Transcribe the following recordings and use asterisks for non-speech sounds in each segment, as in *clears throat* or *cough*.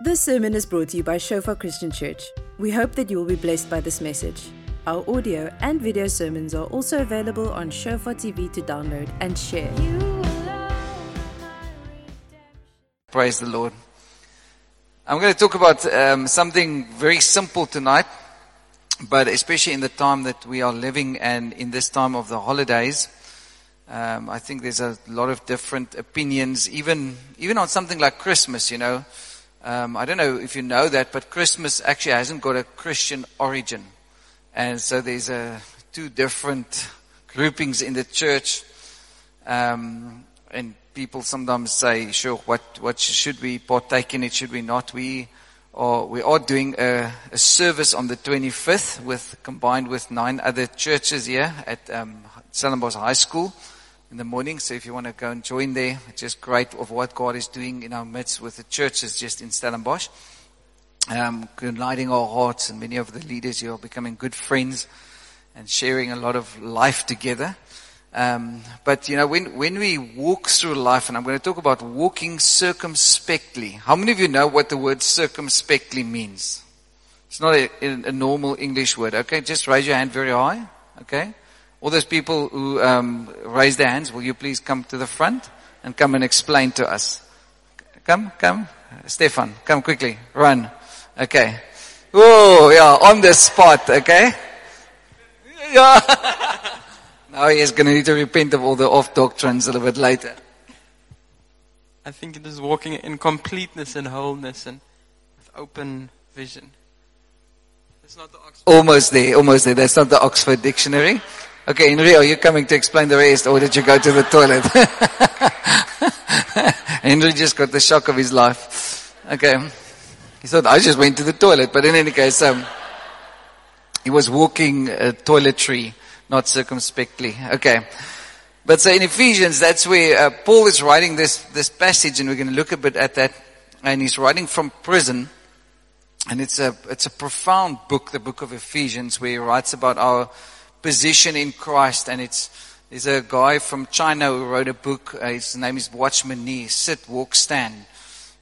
This sermon is brought to you by Shofar Christian Church. We hope that you will be blessed by this message. Our audio and video sermons are also available on Shofar TV to download and share. Praise the Lord. I'm going to talk about um, something very simple tonight, but especially in the time that we are living and in this time of the holidays. Um, I think there's a lot of different opinions, even even on something like Christmas. You know, um, I don't know if you know that, but Christmas actually hasn't got a Christian origin, and so there's a two different groupings in the church. Um, and people sometimes say, "Sure, what what should we partake in it? Should we not?" We are we are doing a, a service on the 25th with combined with nine other churches here at um, Stellenbosch High School in the morning. So if you want to go and join there, it's just great of what God is doing in our midst with the churches just in Stellenbosch. Um, uniting our hearts and many of the leaders here are becoming good friends and sharing a lot of life together. Um, but you know, when, when we walk through life, and I'm going to talk about walking circumspectly. How many of you know what the word circumspectly means? It's not a, a normal English word. Okay, just raise your hand very high. Okay, all those people who um, raise their hands, will you please come to the front and come and explain to us? Come, come, Stefan, come quickly, run. Okay. Oh, yeah, on the spot. Okay. Yeah. *laughs* now he is going to need to repent of all the off doctrines a little bit later. I think it is walking in completeness and wholeness and with open vision. It's not the Oxford. Almost there, almost there. That's not the Oxford Dictionary. Okay, are you coming to explain the rest or did you go to the toilet? *laughs* Henry just got the shock of his life. Okay. He thought I just went to the toilet, but in any case, um, he was walking uh, toiletry, not circumspectly. Okay. But so in Ephesians, that's where uh, Paul is writing this, this passage and we're going to look a bit at that. And he's writing from prison. And it's a, it's a profound book, the book of Ephesians, where he writes about our position in Christ. And it's, there's a guy from China who wrote a book. Uh, his name is Watchman Nee, Sit, Walk, Stand.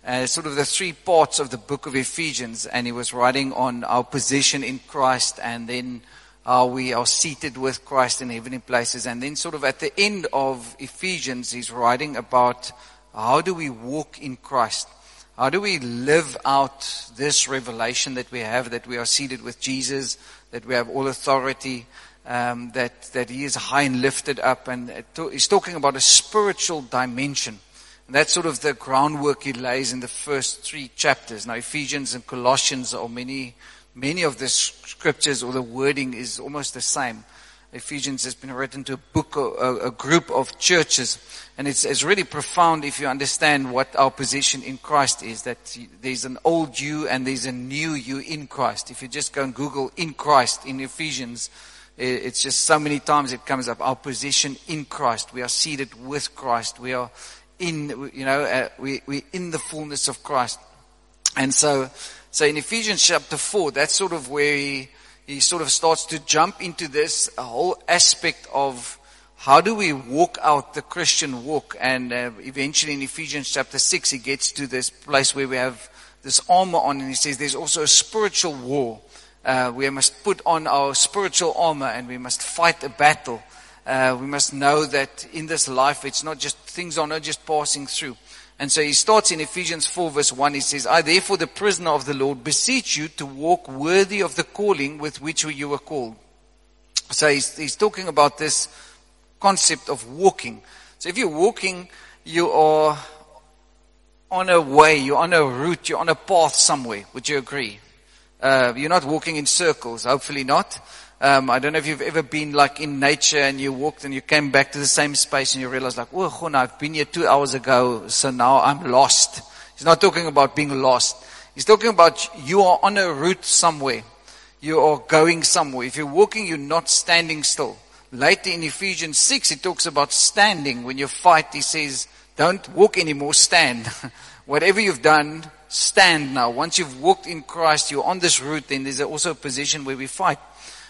Uh, sort of the three parts of the book of Ephesians. And he was writing on our position in Christ and then how we are seated with Christ in heavenly places. And then sort of at the end of Ephesians, he's writing about how do we walk in Christ? How do we live out this revelation that we have, that we are seated with Jesus, that we have all authority, um, that, that he is high and lifted up. And he's talking about a spiritual dimension. And that's sort of the groundwork he lays in the first three chapters. Now, Ephesians and Colossians are many, many of the scriptures or the wording is almost the same. Ephesians has been written to a book, a, a group of churches. And it's, it's really profound if you understand what our position in Christ is, that there's an old you and there's a new you in Christ. If you just go and Google in Christ in Ephesians, it's just so many times it comes up. Our position in Christ. We are seated with Christ. We are in, you know, uh, we, we're in the fullness of Christ. And so, so in Ephesians chapter 4, that's sort of where he, he sort of starts to jump into this whole aspect of how do we walk out the Christian walk? And uh, eventually in Ephesians chapter 6, he gets to this place where we have this armor on and he says there's also a spiritual war. Uh, we must put on our spiritual armor and we must fight a battle. Uh, we must know that in this life, it's not just, things are not just passing through. And so he starts in Ephesians 4 verse 1. He says, I therefore the prisoner of the Lord beseech you to walk worthy of the calling with which you were called. So he's, he's talking about this concept of walking. So if you're walking, you are on a way, you're on a route, you're on a path somewhere. Would you agree? Uh, you're not walking in circles, hopefully not. Um, I don't know if you've ever been like in nature and you walked and you came back to the same space and you realized like, oh, I've been here two hours ago, so now I'm lost. He's not talking about being lost. He's talking about you are on a route somewhere. You are going somewhere. If you're walking, you're not standing still. Later in Ephesians 6, he talks about standing. When you fight, he says, don't walk anymore, stand. *laughs* Whatever you've done, stand now. Once you've walked in Christ, you're on this route, then there's also a position where we fight.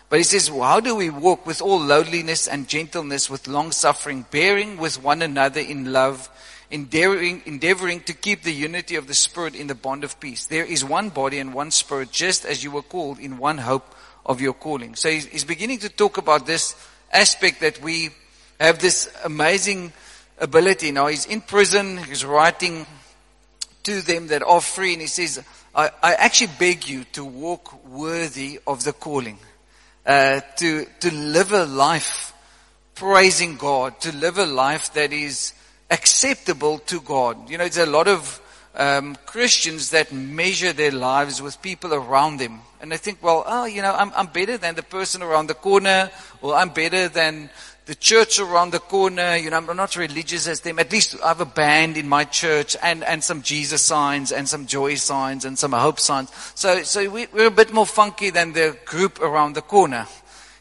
But he says, well, how do we walk with all lowliness and gentleness, with long suffering, bearing with one another in love, endeavoring, endeavoring to keep the unity of the Spirit in the bond of peace. There is one body and one Spirit, just as you were called in one hope of your calling. So he's, he's beginning to talk about this aspect that we have this amazing ability. Now he's in prison, he's writing to them that are free, and he says, I, I actually beg you to walk worthy of the calling, uh, to, to live a life praising God, to live a life that is acceptable to God. You know, it's a lot of um, Christians that measure their lives with people around them. And they think, well, oh, you know, I'm, I'm better than the person around the corner, or I'm better than the church around the corner. You know, I'm not religious as them. At least I have a band in my church and, and some Jesus signs and some joy signs and some hope signs. So, so we, we're a bit more funky than the group around the corner.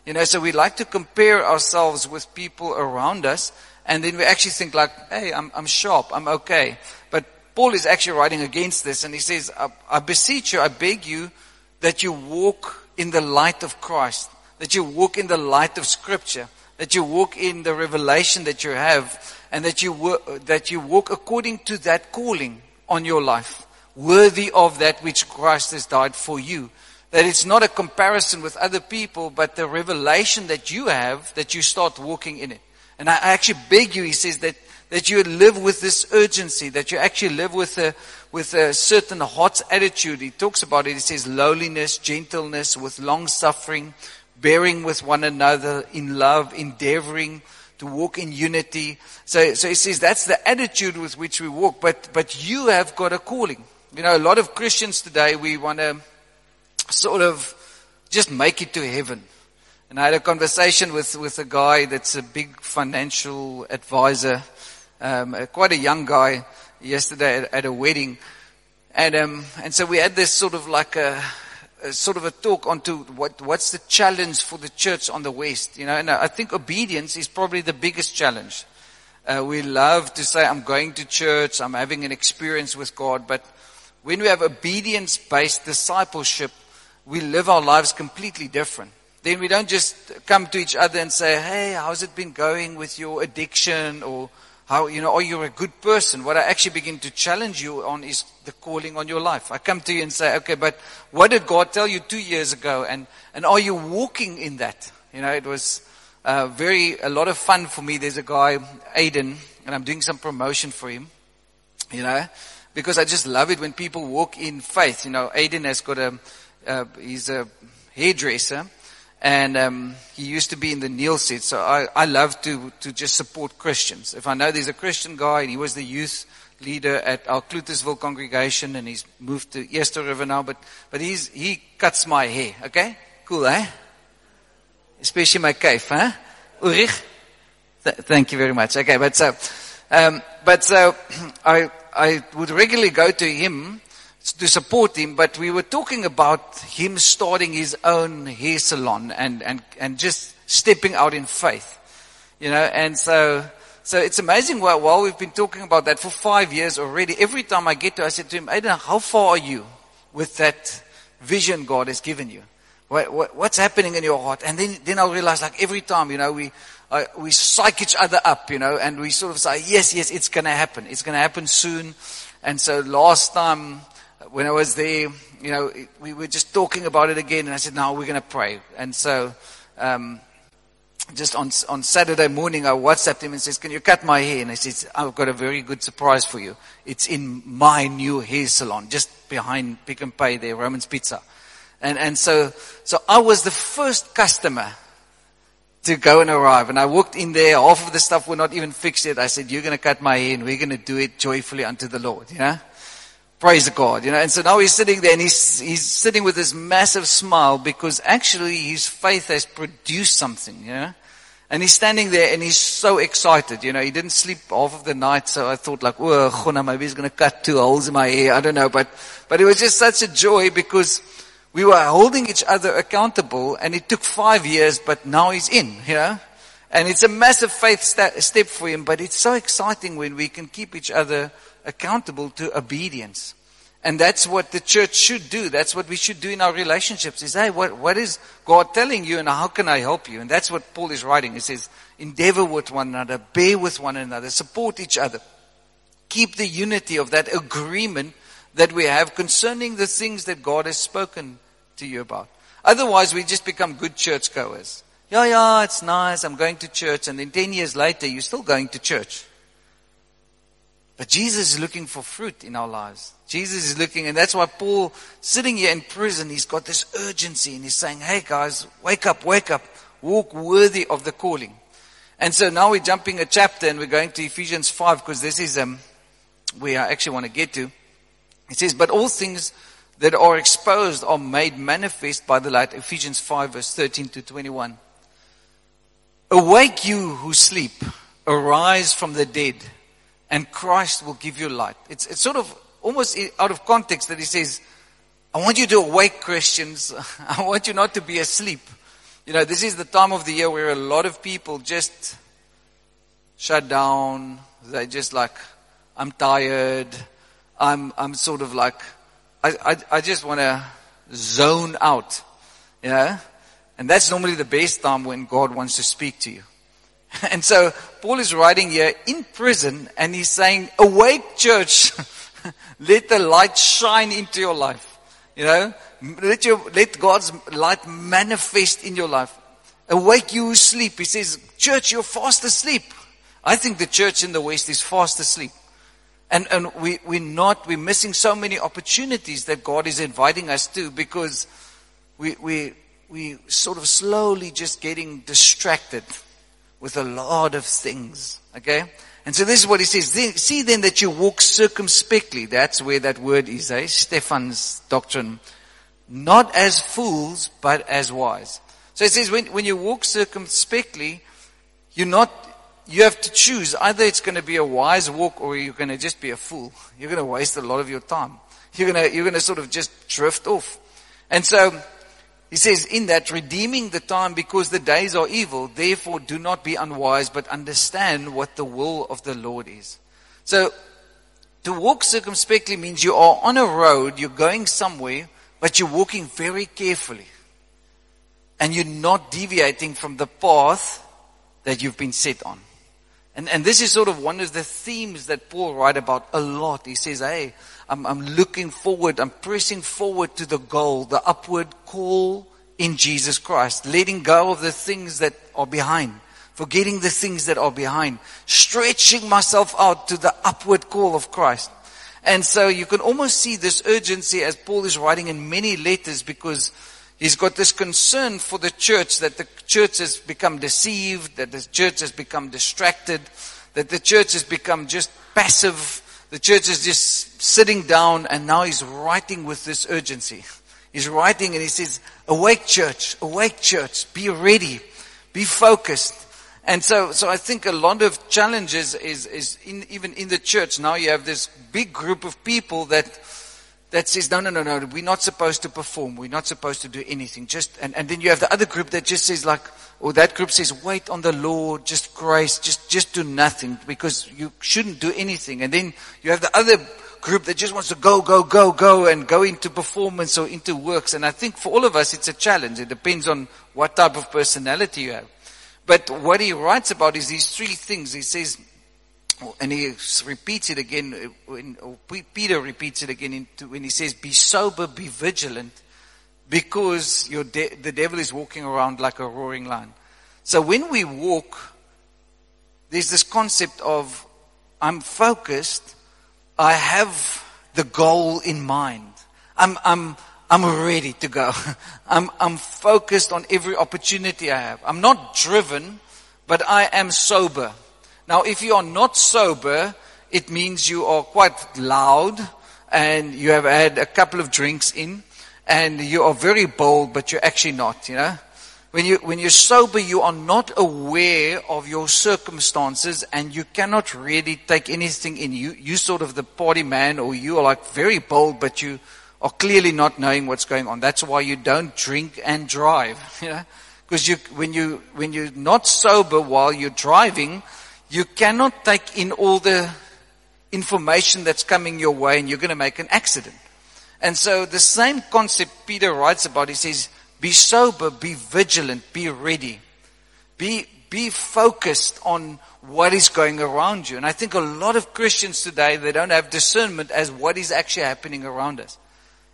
You know, so we like to compare ourselves with people around us and then we actually think like, hey, I'm, I'm sharp, I'm okay. But Paul is actually writing against this and he says, I, I beseech you, I beg you that you walk in the light of Christ, that you walk in the light of scripture, that you walk in the revelation that you have and that you, that you walk according to that calling on your life, worthy of that which Christ has died for you. That it's not a comparison with other people, but the revelation that you have, that you start walking in it. And I actually beg you, he says, that, that you live with this urgency, that you actually live with a, with a certain hot attitude. He talks about it. He says lowliness, gentleness, with long suffering, bearing with one another in love, endeavoring to walk in unity. So, so he says that's the attitude with which we walk, but, but you have got a calling. You know, a lot of Christians today, we want to sort of just make it to heaven. And I had a conversation with, with a guy that's a big financial advisor, um, quite a young guy yesterday at, at a wedding. And, um, and so we had this sort of like a, a, sort of a talk onto what, what's the challenge for the church on the West, you know, and I think obedience is probably the biggest challenge. Uh, we love to say, I'm going to church, I'm having an experience with God, but when we have obedience based discipleship, we live our lives completely different. Then we don't just come to each other and say, Hey, how's it been going with your addiction? Or how, you know, are you a good person? What I actually begin to challenge you on is the calling on your life. I come to you and say, okay, but what did God tell you two years ago? And, and are you walking in that? You know, it was uh, very, a lot of fun for me. There's a guy, Aiden, and I'm doing some promotion for him, you know, because I just love it when people walk in faith. You know, Aiden has got a, uh, he's a hairdresser and um, he used to be in the Neil set. So I, I love to, to just support Christians. If I know there's a Christian guy and he was the youth leader at our Cloetesville congregation and he's moved to Eerste River now, but, but he's, he cuts my hair. Okay? Cool, eh? Especially my cave, huh? Ulrich? Th- thank you very much. Okay, but so, um, but so *clears throat* I, I would regularly go to him to support him, but we were talking about him starting his own hair salon and, and, and just stepping out in faith. You know, and so, so it's amazing while, while we've been talking about that for five years already, every time I get to, I said to him, Aiden, how far are you with that vision God has given you? What, what, what's happening in your heart? And then, then I'll realize like every time, you know, we, uh, we psych each other up, you know, and we sort of say, yes, yes, it's going to happen. It's going to happen soon. And so last time, when I was there, you know, we were just talking about it again, and I said, "No, we're going to pray." And so, um, just on on Saturday morning, I WhatsApped him and says, "Can you cut my hair?" And he says, "I've got a very good surprise for you. It's in my new hair salon, just behind Pick n Pay there, Roman's Pizza." And and so so I was the first customer to go and arrive. And I walked in there, half of the stuff were not even fixed yet. I said, You're going to cut my hair and we're going to do it joyfully unto the Lord, you know? Praise God, you know. And so now he's sitting there and he's, he's sitting with this massive smile because actually his faith has produced something, you know. And he's standing there and he's so excited, you know. He didn't sleep half of the night, so I thought like, oh, maybe he's going to cut two holes in my hair. I don't know, but, but it was just such a joy because we were holding each other accountable and it took five years, but now he's in, you know. And it's a massive faith step for him, but it's so exciting when we can keep each other accountable to obedience. And that's what the church should do. That's what we should do in our relationships is, hey, what, what is God telling you and how can I help you? And that's what Paul is writing. He says, endeavor with one another, bear with one another, support each other. keep the unity of that agreement that we have concerning the things that God has spoken to you about. Otherwise, we just become good churchgoers. Yeah, yeah, it's nice. I'm going to church. And then 10 years later, you're still going to church. But Jesus is looking for fruit in our lives. Jesus is looking, and that's why Paul, sitting here in prison, he's got this urgency and he's saying, Hey guys, wake up, wake up, walk worthy of the calling. And so now we're jumping a chapter and we're going to Ephesians 5 because this is um, where I actually want to get to. It says, But all things that are exposed are made manifest by the light. Ephesians 5 verse 13 to 21. Awake you who sleep, arise from the dead, and Christ will give you light. It's, it's sort of almost out of context that he says, I want you to awake Christians. *laughs* I want you not to be asleep. You know, this is the time of the year where a lot of people just shut down. They just like, I'm tired. I'm, I'm sort of like, I, I, I just want to zone out. You know? And that's normally the best time when God wants to speak to you. *laughs* And so Paul is writing here in prison and he's saying, awake church, *laughs* let the light shine into your life. You know, let your, let God's light manifest in your life. Awake you who sleep. He says, church, you're fast asleep. I think the church in the West is fast asleep. And, and we, we're not, we're missing so many opportunities that God is inviting us to because we, we, we sort of slowly just getting distracted with a lot of things. Okay? And so this is what he says. See then that you walk circumspectly. That's where that word is, eh? Stephan's doctrine. Not as fools, but as wise. So it says when, when you walk circumspectly, you're not, you have to choose. Either it's going to be a wise walk or you're going to just be a fool. You're going to waste a lot of your time. You're going to, you're going to sort of just drift off. And so, he says, in that, redeeming the time because the days are evil, therefore do not be unwise, but understand what the will of the Lord is. So, to walk circumspectly means you are on a road, you're going somewhere, but you're walking very carefully. And you're not deviating from the path that you've been set on. And, and this is sort of one of the themes that Paul write about a lot. He says, hey, I'm, I'm looking forward, I'm pressing forward to the goal, the upward call in Jesus Christ, letting go of the things that are behind, forgetting the things that are behind, stretching myself out to the upward call of Christ. And so you can almost see this urgency as Paul is writing in many letters because he's got this concern for the church that the church has become deceived, that the church has become distracted, that the church has become just passive the church is just sitting down and now he's writing with this urgency. He's writing and he says, awake church, awake church, be ready, be focused. And so, so I think a lot of challenges is, is in, even in the church. Now you have this big group of people that that says, no, no, no, no, we're not supposed to perform. We're not supposed to do anything. Just, and, and then you have the other group that just says like, or that group says, wait on the Lord, just grace, just, just do nothing because you shouldn't do anything. And then you have the other group that just wants to go, go, go, go and go into performance or into works. And I think for all of us, it's a challenge. It depends on what type of personality you have. But what he writes about is these three things. He says, and he repeats it again, uh, when, Peter repeats it again when he says, Be sober, be vigilant, because de- the devil is walking around like a roaring lion. So when we walk, there's this concept of, I'm focused, I have the goal in mind. I'm, I'm, I'm ready to go. *laughs* I'm, I'm focused on every opportunity I have. I'm not driven, but I am sober. Now, if you are not sober, it means you are quite loud and you have had a couple of drinks in and you are very bold, but you're actually not, you know. When you, when you're sober, you are not aware of your circumstances and you cannot really take anything in. You, you sort of the party man or you are like very bold, but you are clearly not knowing what's going on. That's why you don't drink and drive, *laughs* you know. Because you, when you, when you're not sober while you're driving, you cannot take in all the information that's coming your way and you're going to make an accident. And so the same concept Peter writes about, he says, be sober, be vigilant, be ready. Be, be focused on what is going around you. And I think a lot of Christians today, they don't have discernment as what is actually happening around us.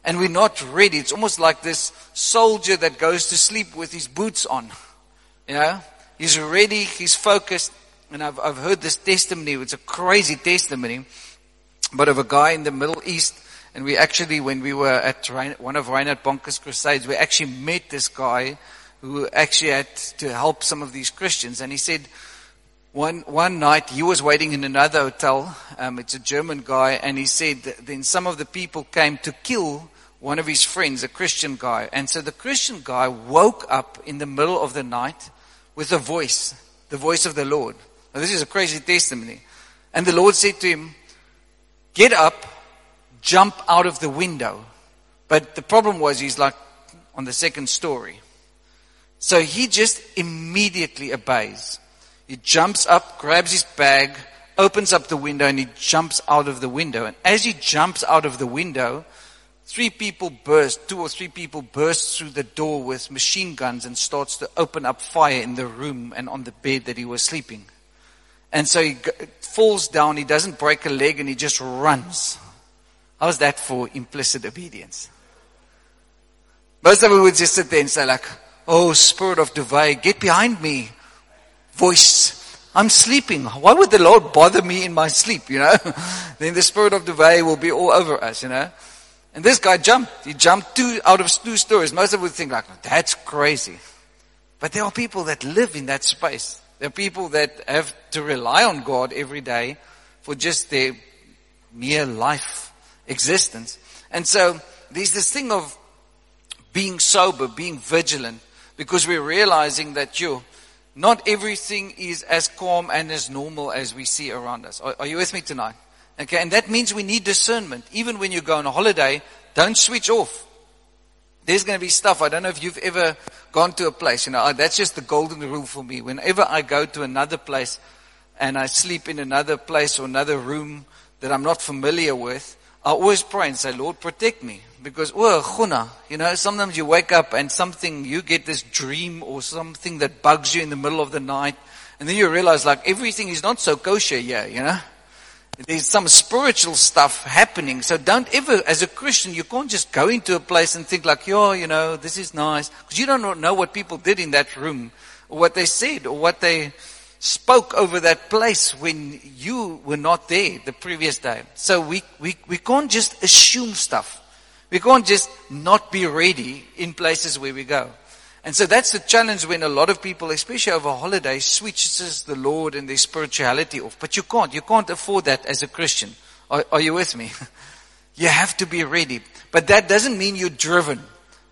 And we're not ready. It's almost like this soldier that goes to sleep with his boots on. You know? He's ready, he's focused. And I've, I've heard this testimony. It's a crazy testimony. But of a guy in the Middle East. And we actually, when we were at one of Reinhard Bonnke's crusades, we actually met this guy who actually had to help some of these Christians. And he said, one, one night he was waiting in another hotel. Um, it's a German guy. And he said, then some of the people came to kill one of his friends, a Christian guy. And so the Christian guy woke up in the middle of the night with a voice, the voice of the Lord. Now, this is a crazy testimony. And the Lord said to him, Get up, jump out of the window. But the problem was he's like on the second story. So he just immediately obeys. He jumps up, grabs his bag, opens up the window, and he jumps out of the window. And as he jumps out of the window, three people burst, two or three people burst through the door with machine guns and starts to open up fire in the room and on the bed that he was sleeping. And so he falls down, he doesn't break a leg, and he just runs. How's that for implicit obedience? Most of us would just sit there and say like, Oh, spirit of Dubai, get behind me. Voice. I'm sleeping. Why would the Lord bother me in my sleep, you know? *laughs* then the spirit of Dubai will be all over us, you know? And this guy jumped. He jumped two out of two stories. Most of us would think like, that's crazy. But there are people that live in that space. There are people that have to rely on God every day for just their mere life existence. And so there's this thing of being sober, being vigilant, because we're realizing that you, not everything is as calm and as normal as we see around us. Are, are you with me tonight? Okay, and that means we need discernment. Even when you go on a holiday, don't switch off. There's going to be stuff. I don't know if you've ever gone to a place. You know, oh, that's just the golden rule for me. Whenever I go to another place and I sleep in another place or another room that I'm not familiar with, I always pray and say, Lord, protect me. Because, oh, khuna, you know, sometimes you wake up and something, you get this dream or something that bugs you in the middle of the night. And then you realize like everything is not so kosher here, you know. There's some spiritual stuff happening. So don't ever, as a Christian, you can't just go into a place and think like, yo, you know, this is nice. Because you don't know what people did in that room, or what they said, or what they spoke over that place when you were not there the previous day. So we, we, we can't just assume stuff. We can't just not be ready in places where we go. And so that's the challenge when a lot of people, especially over holidays, switches the Lord and their spirituality off. But you can't. You can't afford that as a Christian. Are, are you with me? *laughs* you have to be ready. But that doesn't mean you're driven.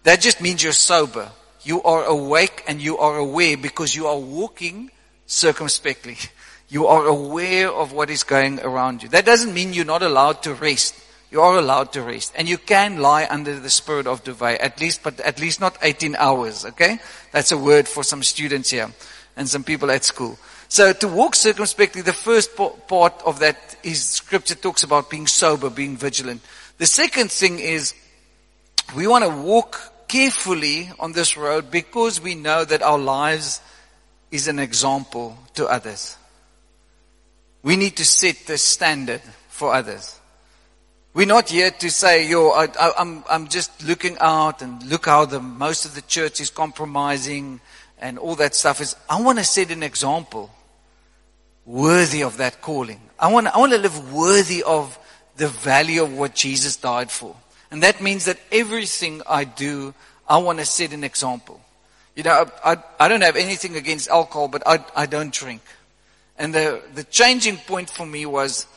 That just means you're sober. You are awake and you are aware because you are walking circumspectly. *laughs* You are aware of what is going around you. That doesn't mean you're not allowed to rest. You are allowed to rest. And you can lie under the spirit of Duvet, at least, but at least not 18 hours, okay? That's a word for some students here and some people at school. So to walk circumspectly, the first part of that is scripture talks about being sober, being vigilant. The second thing is we want to walk carefully on this road because we know that our lives is an example to others. We need to set the standard for others. We're not here to say, yo, I, am I'm, I'm just looking out and look how the, most of the church is compromising and all that stuff is. I want to set an example worthy of that calling. I want, I want to live worthy of the value of what Jesus died for. And that means that everything I do, I want to set an example. You know, I, I, I don't have anything against alcohol, but I, I don't drink. And the, the changing point for me was,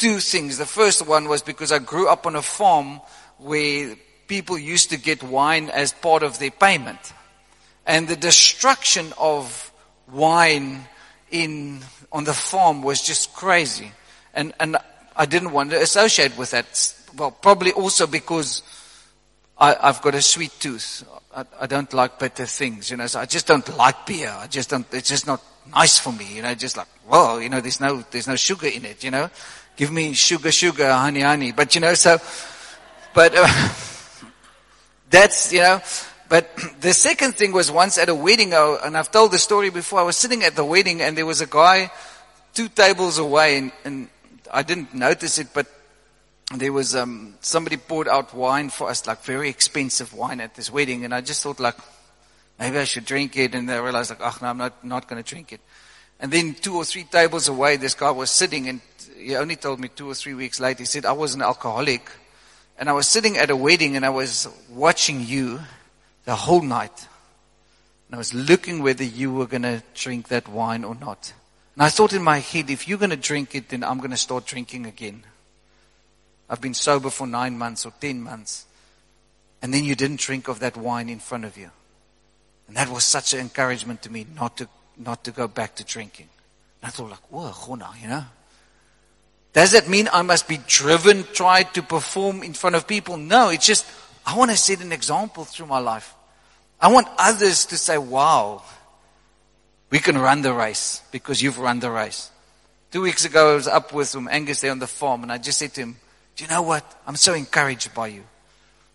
two things. The first one was because I grew up on a farm where people used to get wine as part of their payment. And the destruction of wine in, on the farm was just crazy. And, and I didn't want to associate with that. Well, probably also because I, have got a sweet tooth. I, I, don't like bitter things, you know, so I just don't like beer. I just don't, it's just not nice for me, you know, just like, well, you know, there's no, there's no sugar in it, you know give me sugar, sugar, honey, honey. But you know, so, but uh, *laughs* that's, you know, But *clears throat* the second thing was once at a wedding, uh, and I've told the story before, I was sitting at the wedding and there was a guy two tables away and, and I didn't notice it, but there was um, somebody poured out wine for us, like very expensive wine at this wedding, and I just thought like maybe I should drink it, and I realized like, oh no, I'm not not going to drink it. And then two or three tables away, this guy was sitting, and he only told me two or three weeks later. He said I was an alcoholic, and I was sitting at a wedding, and I was watching you the whole night, and I was looking whether you were going to drink that wine or not. And I thought in my head, if you're going to drink it, then I'm going to start drinking again. I've been sober for nine months or ten months. And then you didn't drink of that wine in front of you. And that was such an encouragement to me not to, not to go back to drinking. And I thought like, whoa, you know. Does that mean I must be driven, try to perform in front of people? No, it's just, I want to set an example through my life. I want others to say, wow, we can run the race because you've run the race. Two weeks ago, I was up with um, Angus there on the farm and I just said to him, do you know what? I'm so encouraged by you.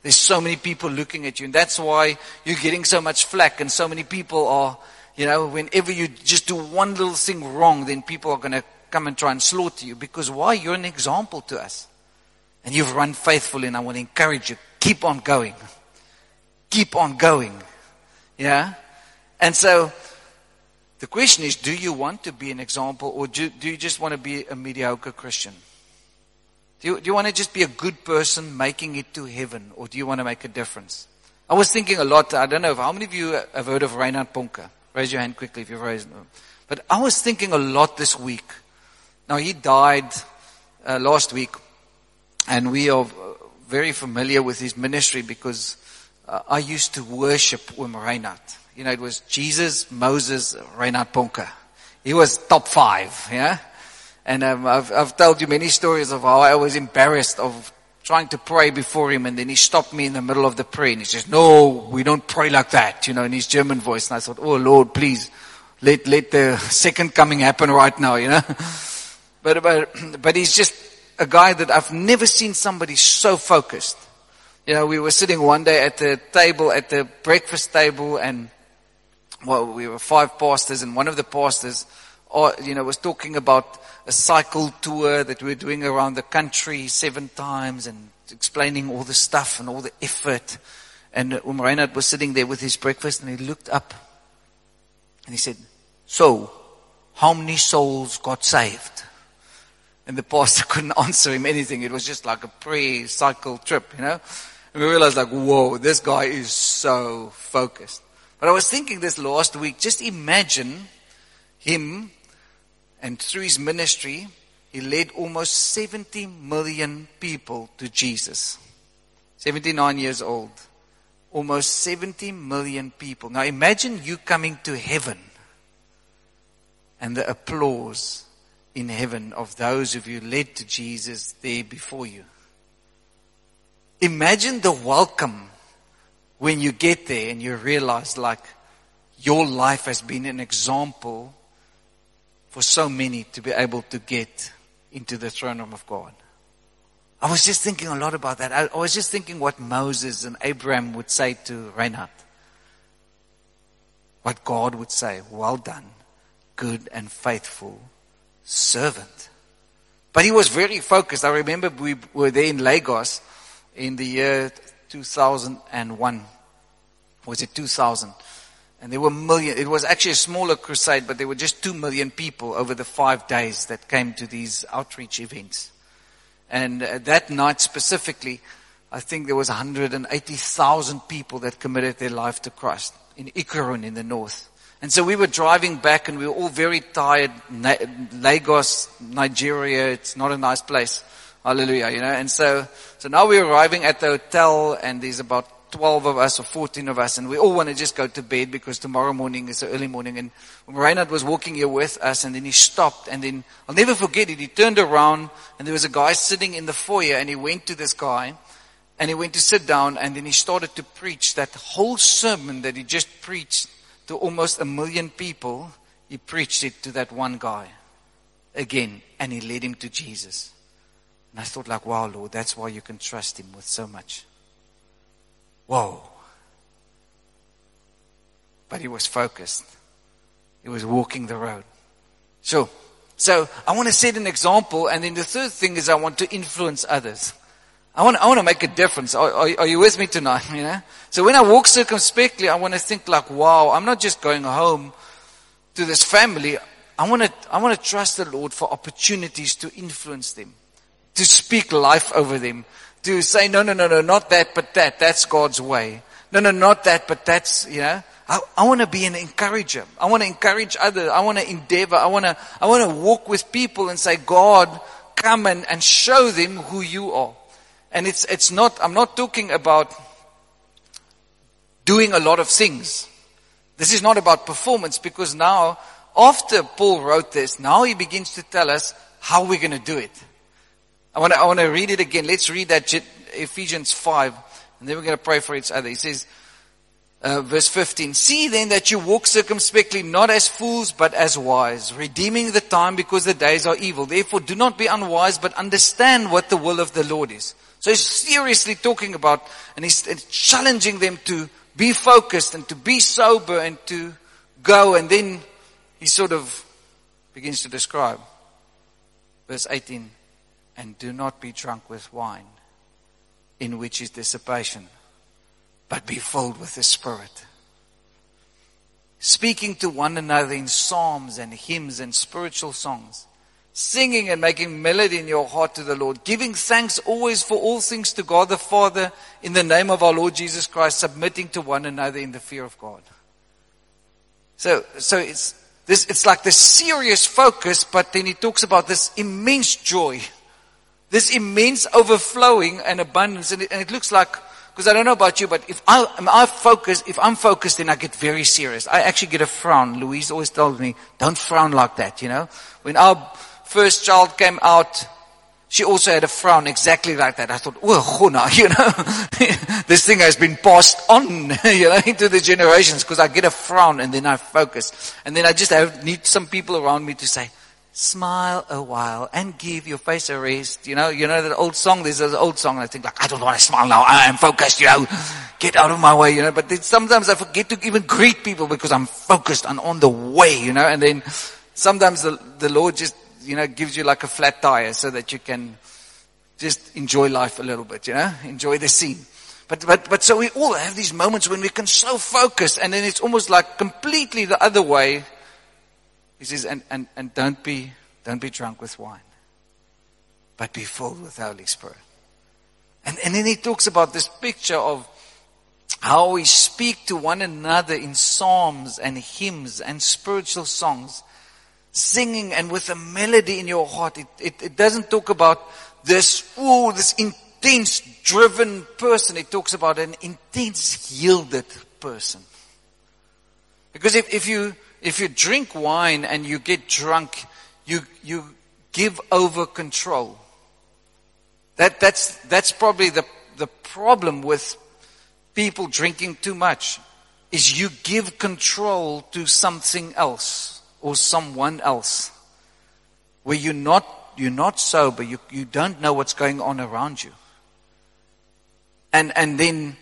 There's so many people looking at you, and that's why you're getting so much flack, and so many people are, you know, whenever you just do one little thing wrong, then people are going to come and try and slaughter you. Because why? You're an example to us. And you've run faithfully, and I want to encourage you. Keep on going. Keep on going. Yeah? And so, the question is, do you want to be an example, or do, do you just want to be a mediocre Christian? Do you, do you want to just be a good person making it to heaven, or do you want to make a difference? I was thinking a lot. I don't know if, how many of you have heard of Reinhard Bonnke. Raise your hand quickly if you've raised. But I was thinking a lot this week. Now he died uh, last week, and we are very familiar with his ministry because uh, I used to worship with Reinhard. You know, it was Jesus, Moses, Reinhard Bonnke. He was top five, yeah. And um, I've, I've told you many stories of how I was embarrassed of trying to pray before him and then he stopped me in the middle of the prayer and he says, no, we don't pray like that, you know, in his German voice. And I thought, oh Lord, please let, let the second coming happen right now, you know. *laughs* but, but, but he's just a guy that I've never seen somebody so focused. You know, we were sitting one day at the table, at the breakfast table and well, we were five pastors and one of the pastors, uh, you know, was talking about a cycle tour that we're doing around the country seven times and explaining all the stuff and all the effort. And Um Reinhard was sitting there with his breakfast and he looked up and he said, so, how many souls got saved? And the pastor *laughs* couldn't answer him anything. It was just like a pre-cycle trip, you know? And we realized like, whoa, this guy is so focused. But I was thinking this last week, just imagine him and through his ministry, he led almost 70 million people to Jesus. 79 years old. Almost 70 million people. Now imagine you coming to heaven and the applause in heaven of those of you led to Jesus there before you. Imagine the welcome when you get there and you realize like your life has been an example for so many to be able to get into the throne room of God. I was just thinking a lot about that. I, was just thinking what Moses and Abraham would say to Reinhard. What God would say, well done, good and faithful servant. But he was very focused. I remember we were there in Lagos in the year 2001. Was it 2000? And there were million, it was actually a smaller crusade, but there were just two million people over the five days that came to these outreach events. And uh, that night specifically, I think there was 180,000 people that committed their life to Christ in Ikurun in the north. And so we were driving back and we were all very tired. Na- Lagos, Nigeria, it's not a nice place. Hallelujah, you know. And so, so now we're arriving at the hotel and there's about 12 of us or 14 of us and we all want to just go to bed because tomorrow morning is the early morning. And Reinhard was walking here with us and then he stopped and then I'll never forget it. He turned around and there was a guy sitting in the foyer and he went to this guy and he went to sit down and then he started to preach that whole sermon that he just preached to almost a million people. He preached it to that one guy again and he led him to Jesus. And I thought like, wow, Lord, that's why you can trust him with so much. Whoa. but he was focused. He was walking the road. Sure. So I want to set an example, and then the third thing is I want to influence others. I want, I want to make a difference. Are, are, are, you with me tonight? You know? So when I walk circumspectly, I want to think like, wow, I'm not just going home to this family. I want to, I want to trust the Lord for opportunities to influence them, to speak life over them, to say, no, no, no, no, not that, but that. That's God's way. No, no, not that, but that's, you know. I, I want to be an encourager. I want to encourage others. I want to endeavor. I want to, I want to walk with people and say, God, come and, and show them who you are. And it's, it's not, I'm not talking about doing a lot of things. This is not about performance because now, after Paul wrote this, now he begins to tell us how we're going to do it. I want to, I want to read it again. Let's read that Ephesians 5 and then we're going to pray for each other. He says, uh, verse 15, see then that you walk circumspectly, not as fools, but as wise, redeeming the time because the days are evil. Therefore do not be unwise, but understand what the will of the Lord is. So he's seriously talking about, and he's challenging them to be focused and to be sober and to go. And then he sort of begins to describe. Verse 18, and do not be drunk with wine, in which is dissipation but be filled with the Spirit. Speaking to one another in psalms and hymns and spiritual songs, singing and making melody in your heart to the Lord, giving thanks always for all things to God the Father in the name of our Lord Jesus Christ, submitting to one another in the fear of God. So, so it's this, it's like this serious focus, but then he talks about this immense joy, this immense overflowing and abundance, and it, and it looks like because I don't know about you, but if I, I focus, if I'm focused, then I get very serious. I actually get a frown. Louise always tells me, don't frown like that, you know. When our first child came out, she also had a frown exactly like that. I thought, oh, now, *laughs* you know, *laughs* this thing has been passed on, *laughs* you know, into the generations because I get a frown and then I focus. And then I just have, need some people around me to say, smile a while and give your face a rest. You know, you know that old song, there's an old song, I think like, I don't want to smile now, I am focused, you know, get out of my way, you know, but sometimes I forget to even greet people because I'm focused and on the way, you know, and then sometimes the, the Lord just, you know, gives you like a flat tire so that you can just enjoy life a little bit, you know, enjoy the scene. But, but, but so we all have these moments when we can so focus and then it's almost like completely the other way he says, and, and, and don't be don't be drunk with wine, but be filled with the Holy Spirit. And, and then he talks about this picture of how we speak to one another in psalms and hymns and spiritual songs, singing and with a melody in your heart. It, it, it doesn't talk about this, oh, this intense driven person. It talks about an intense yielded person. Because if, if you, if you drink wine and you get drunk, you, you give over control. That, that's, that's probably the, the problem with people drinking too much is you give control to something else or someone else where you're not, you're not sober. You, you don't know what's going on around you. And, and then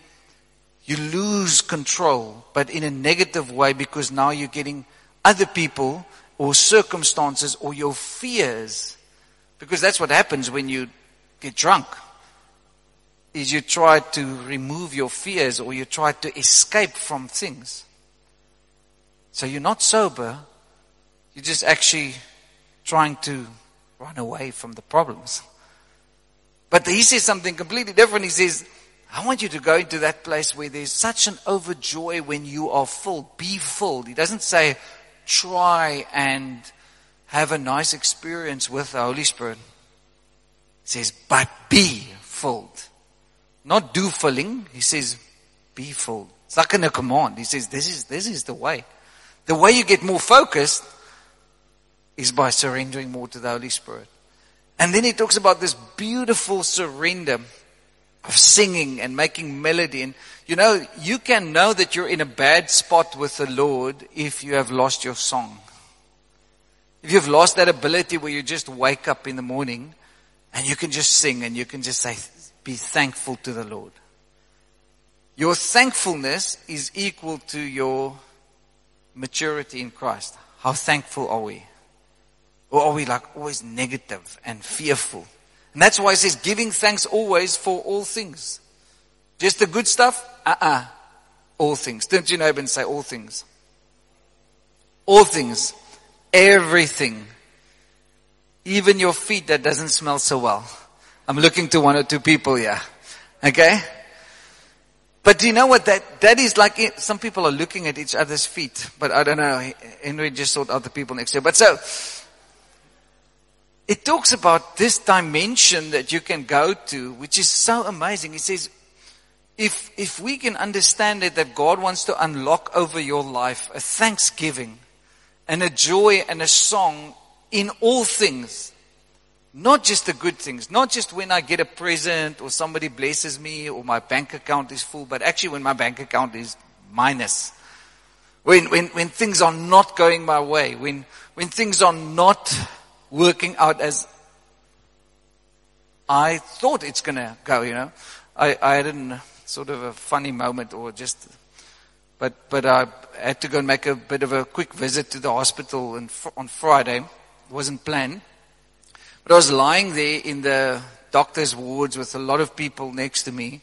you lose control, but in a negative way because now you're getting other people or circumstances or your fears. Because that's what happens when you get drunk. Is you try to remove your fears or you try to escape from things. So you're not sober. You're just actually trying to run away from the problems. But he says something completely different. He says, I want you to go into that place where there's such an overjoy when you are full. Be full. He doesn't say, try and have a nice experience with the Holy Spirit. He says, but be filled. Not do filling. He says, be filled. It's like in a command. He says, this is, this is the way. The way you get more focused is by surrendering more to the Holy Spirit. And then he talks about this beautiful surrender of singing and making melody. And you know, you can know that you're in a bad spot with the Lord if you have lost your song. If you've lost that ability where you just wake up in the morning and you can just sing and you can just say, be thankful to the Lord. Your thankfulness is equal to your maturity in Christ? How thankful are we? Or are we like always negative and fearful? And that's why it says giving thanks always for all things. Just the good stuff? Uh-uh. All things. Don't you know and say all things? All things. Everything. Even your feet that doesn't smell so well. I'm looking to one or two people here. Okay? But do you know what that, that is like? Some people are looking at each other's feet, but I don't know. Henry just thought other people next to But so, it talks about this dimension that you can go to, which is so amazing. It says, if, if we can understand it, that God wants to unlock over your life a thanksgiving and a joy and a song in all things, not just the good things, not just when I get a present or somebody blesses me or my bank account is full, but actually when my bank account is minus. When, when, when things are not going my way, when, when things are not working out as I thought it's gonna go, you know. I, I had a sort of a funny moment or just, but, but I had to go and make a bit of a quick visit to the hospital on Friday. It wasn't planned. But I was lying there in the doctor's wards with a lot of people next to me.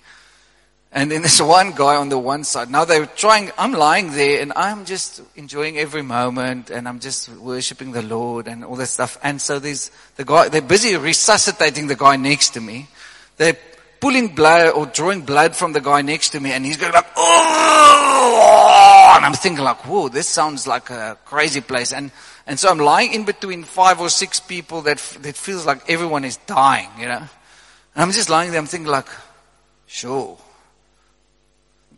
And then there's one guy on the one side. Now they're trying, I'm lying there and I'm just enjoying every moment and I'm just worshiping the Lord and all that stuff. And so there's the guy, they're busy resuscitating the guy next to me. They're pulling blood or drawing blood from the guy next to me and he's going like, oh! And I'm thinking like, whoa, this sounds like a crazy place. And and so I'm lying in between five or six people that, that feels like everyone is dying, you know. And I'm just lying there, I'm thinking like, sure.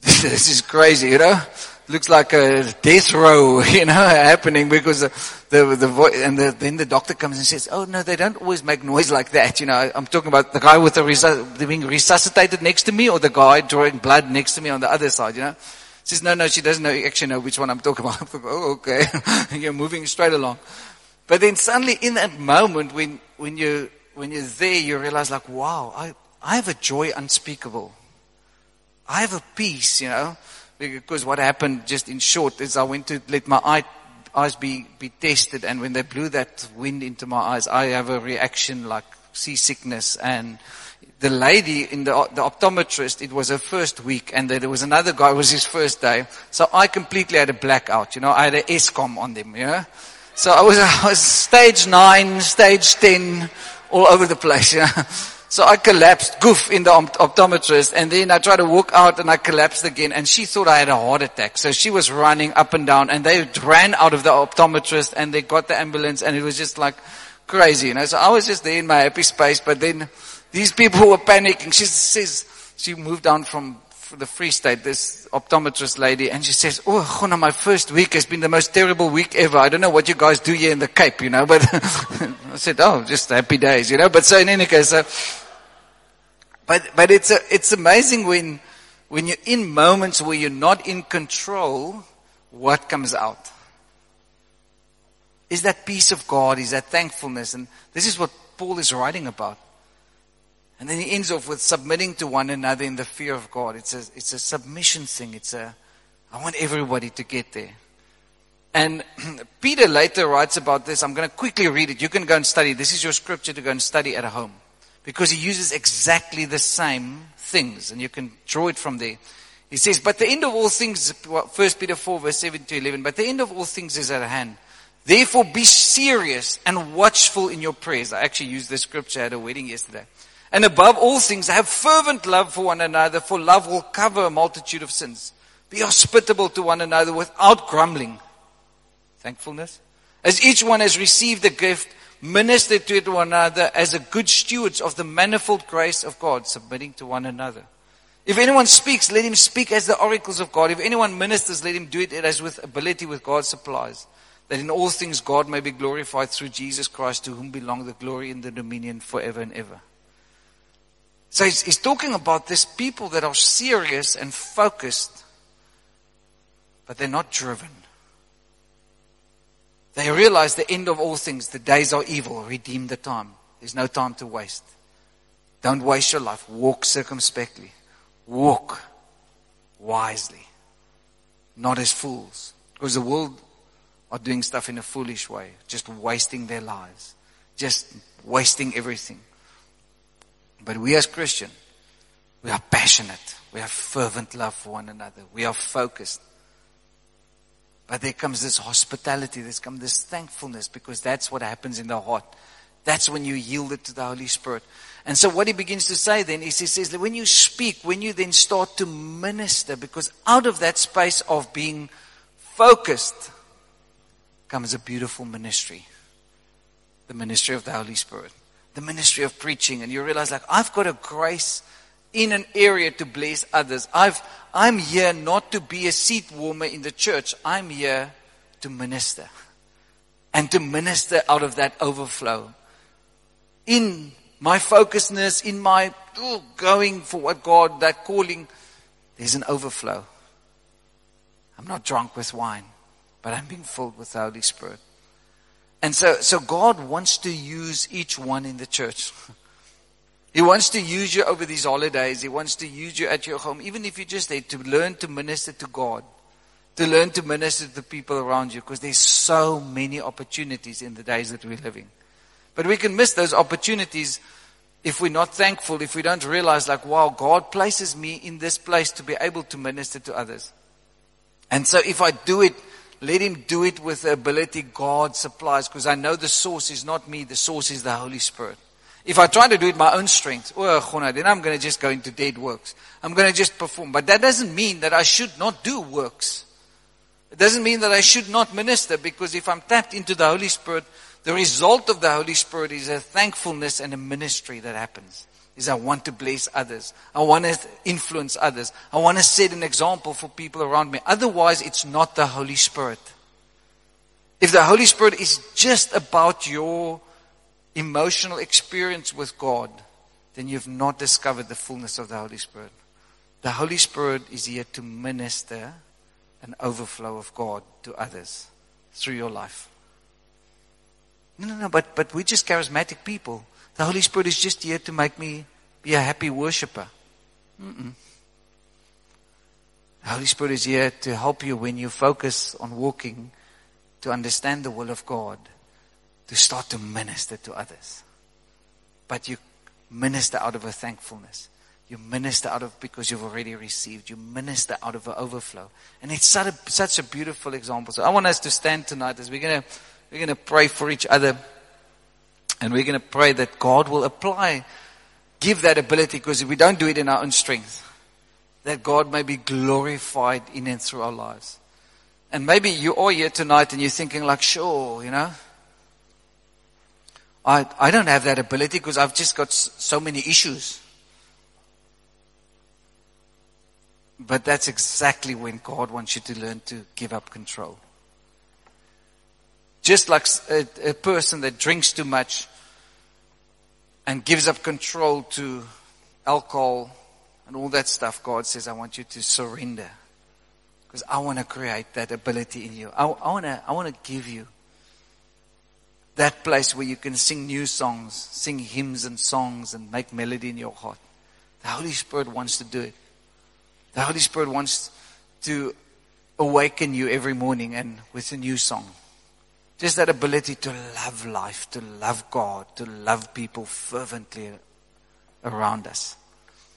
*laughs* this is crazy, you know. Looks like a death row, *laughs* you know, *laughs* happening because the, the, the voice, and the, then the doctor comes and says, oh no, they don't always make noise like that, you know. I'm talking about the guy with the resu- being resuscitated next to me or the guy drawing blood next to me on the other side, you know. She says, no, no, she doesn't know, actually know which one I'm talking about. Oh, okay. you're moving straight along. But then suddenly in that moment when, when you, when you're there, you realize like, wow, I, I have a joy unspeakable. I have a peace, you know, because what happened just in short is I went to let my eye, eyes be, be tested and when they blew that wind into my eyes, I have a reaction like seasickness and the lady in the, the optometrist, it was her first week, and there was another guy, it was his first day. So I completely had a blackout, you know, I had an Eskom on them, know. So I was, *laughs* I was stage nine, stage ten, all over the place, know. So I collapsed, goof, in the optometrist, and then I tried to walk out and I collapsed again, and she thought I had a heart attack. So she was running up and down, and they ran out of the optometrist, and they got the ambulance, and it was just like crazy, you know. So I was just there in my happy space, but then these people were panicking. She says, she moved down from the Free State, this optometrist lady, and she says, Oh, Gona, my first week has been the most terrible week ever. I don't know what you guys do here in the Cape, you know, but *laughs* I said, Oh, just happy days, you know, but so in any case, uh, but, but it's, a, it's amazing when, when you're in moments where you're not in control, what comes out. Is that peace of God, is that thankfulness, and this is what Paul is writing about. And then he ends off with submitting to one another in the fear of God. It's a, it's a submission thing. It's a, I want everybody to get there. And *clears throat* Peter later writes about this. I'm going to quickly read it. You can go and study. This is your scripture to go and study at home. Because he uses exactly the same things. And you can draw it from there. He says, but the end of all things, 1 Peter 4 verse 7 to 11, but the end of all things is at hand. Therefore be serious and watchful in your prayers. I actually used this scripture at a wedding yesterday. And above all things, have fervent love for one another, for love will cover a multitude of sins. Be hospitable to one another without grumbling. Thankfulness. As each one has received a gift, minister to one another as a good stewards of the manifold grace of God, submitting to one another. If anyone speaks, let him speak as the oracles of God. If anyone ministers, let him do it as with ability with God supplies. That in all things God may be glorified through Jesus Christ, to whom belong the glory and the dominion forever and ever. So he's, he's talking about this people that are serious and focused, but they're not driven. They realize the end of all things, the days are evil, redeem the time. There's no time to waste. Don't waste your life. Walk circumspectly. Walk wisely. Not as fools. Because the world are doing stuff in a foolish way, just wasting their lives, just wasting everything. But we as Christian, we are passionate. We have fervent love for one another. We are focused. But there comes this hospitality, there's come this thankfulness because that's what happens in the heart. That's when you yield it to the Holy Spirit. And so what he begins to say then is he says that when you speak, when you then start to minister, because out of that space of being focused comes a beautiful ministry. The ministry of the Holy Spirit. The ministry of preaching. And you realize like, I've got a grace in an area to bless others. I've, I'm here not to be a seat warmer in the church. I'm here to minister. And to minister out of that overflow. In my focusedness, in my going for what God, that calling, there's an overflow. I'm not drunk with wine, but I'm being filled with the Holy Spirit. And so, so God wants to use each one in the church. *laughs* He wants to use you over these holidays. He wants to use you at your home, even if you're just there to learn to minister to God, to learn to minister to the people around you, because there's so many opportunities in the days that we're living. But we can miss those opportunities if we're not thankful, if we don't realize, like, wow, God places me in this place to be able to minister to others. And so if I do it, let Him do it with the ability God supplies, because I know the source is not me, the source is the Holy Spirit. If I try to do it my own strength, oh, then I'm going to just go into dead works. I'm going to just perform. But that doesn't mean that I should not do works. It doesn't mean that I should not minister because if I'm tapped into the Holy Spirit, the result of the Holy Spirit is a thankfulness and a ministry that happens. Is I want to bless others. I want to influence others. I want to set an example for people around me. Otherwise, it's not the Holy Spirit. If the Holy Spirit is just about your emotional experience with God, then you've not discovered the fullness of the Holy Spirit. The Holy Spirit is here to minister an overflow of God to others through your life. No, no, no, but, but we're just charismatic people. The Holy Spirit is just here to make me be a happy worshiper. Mm-mm. The Holy Spirit is here to help you when you focus on walking to understand the will of God to start to minister to others. But you minister out of a thankfulness. You minister out of because you've already received. You minister out of an overflow. And it's such a, such a beautiful example. So I want us to stand tonight as we're going to, we're going to pray for each other. And we're going to pray that God will apply, give that ability because if we don't do it in our own strength, that God may be glorified in and through our lives. And maybe you are here tonight and you're thinking like, sure, you know, I, I don't have that ability because I've just got so many issues. But that's exactly when God wants you to learn to give up control. Just like a, a person that drinks too much and gives up control to alcohol and all that stuff, God says, I want you to surrender. Because I want to create that ability in you. I, I want to, I want to give you that place where you can sing new songs, sing hymns and songs and make melody in your heart. The Holy Spirit wants to do it. The Holy Spirit wants to awaken you every morning and with a new song. Just that ability to love life, to love God, to love people fervently around us.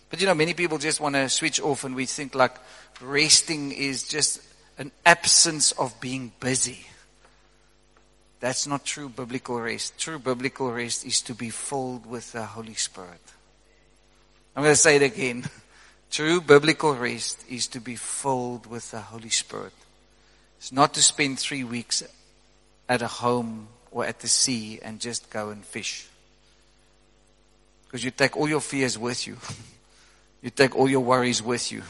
But you know, many people just want to switch off and we think like resting is just an absence of being busy. That's not true biblical rest. True biblical rest is to be filled with the Holy Spirit. I'm going to say it again. *laughs* True biblical rest is to be filled with the Holy Spirit. It's not to spend three weeks at a home or at the sea and just go and fish. Because you take all your fears with you. *laughs* you take all your worries with you.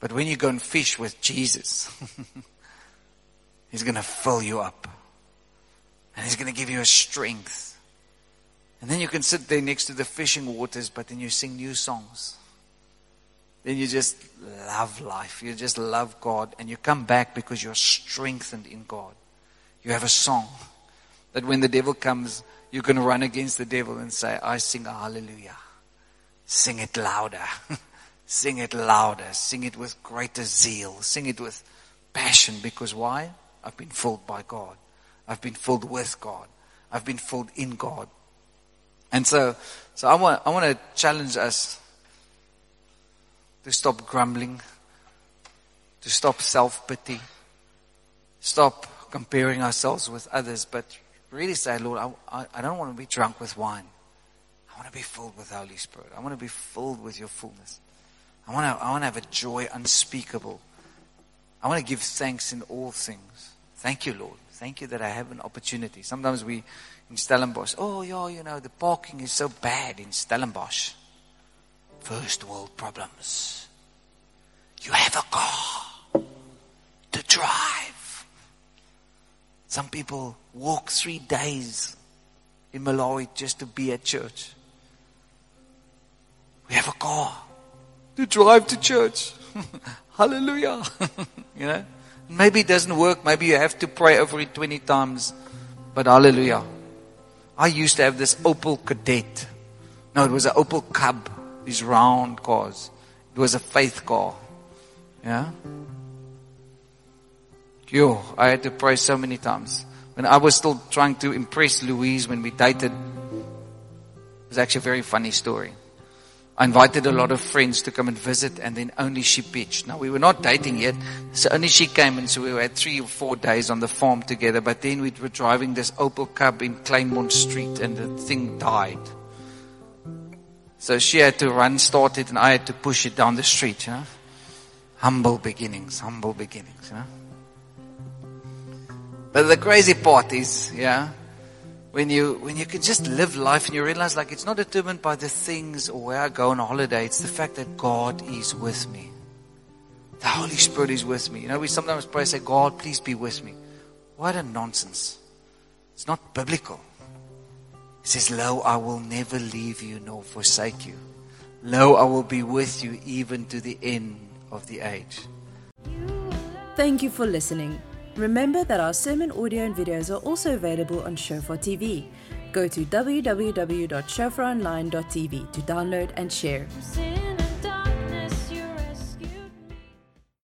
But when you go and fish with Jesus, *laughs* He's going to fill you up. And He's going to give you a strength. And then you can sit there next to the fishing waters, but then you sing new songs. Then you just love life. You just love God. And you come back because you're strengthened in God. You have a song that when the devil comes, you can run against the devil and say, I sing a hallelujah. Sing it louder. *laughs* sing it louder. Sing it with greater zeal. Sing it with passion because why? I've been filled by God. I've been filled with God. I've been filled in God. And so, so I want, I want to challenge us to stop grumbling, to stop self pity, stop comparing ourselves with others, but really say, Lord, I, I, I don't want to be drunk with wine. I want to be filled with the Holy Spirit. I want to be filled with your fullness. I want to, I want to have a joy unspeakable. I want to give thanks in all things. Thank you, Lord. Thank you that I have an opportunity. Sometimes we in Stellenbosch, oh, yeah, you know, the parking is so bad in Stellenbosch. First world problems. You have a car to drive. Some people walk three days in Malawi just to be at church. We have a car to drive to church. *laughs* Hallelujah. *laughs* you know? Maybe it doesn't work. Maybe you have to pray over it 20 times. But hallelujah. I used to have this Opel Kadett. No, it was an Opel Cub. These round cars. It was a faith car. Yeah? Yo, I had to pray so many times. When I was still trying to impress Louise when we dated, it was actually a very funny story. I invited a lot of friends to come and visit and then only she pitched. Now we were not dating yet, so only she came and so we had three or four days on the farm together, but then we were driving this Opel Cub in Kleinmond Street and the thing died. So she had to run, start it, and I had to push it down the street, you know. Humble beginnings, humble beginnings, you know. But the crazy part is, yeah, when you when you can just live life and you realize like it's not determined by the things or where I go on a holiday, it's the fact that God is with me. The Holy Spirit is with me. You know, we sometimes pray say, God, please be with me. What a nonsense. It's not biblical. It says, Lo, I will never leave you nor forsake you. Lo, I will be with you even to the end of the age. Thank you for listening. Remember that our sermon audio and videos are also available on Shofar TV. Go to www.shofaronline.tv to download and share.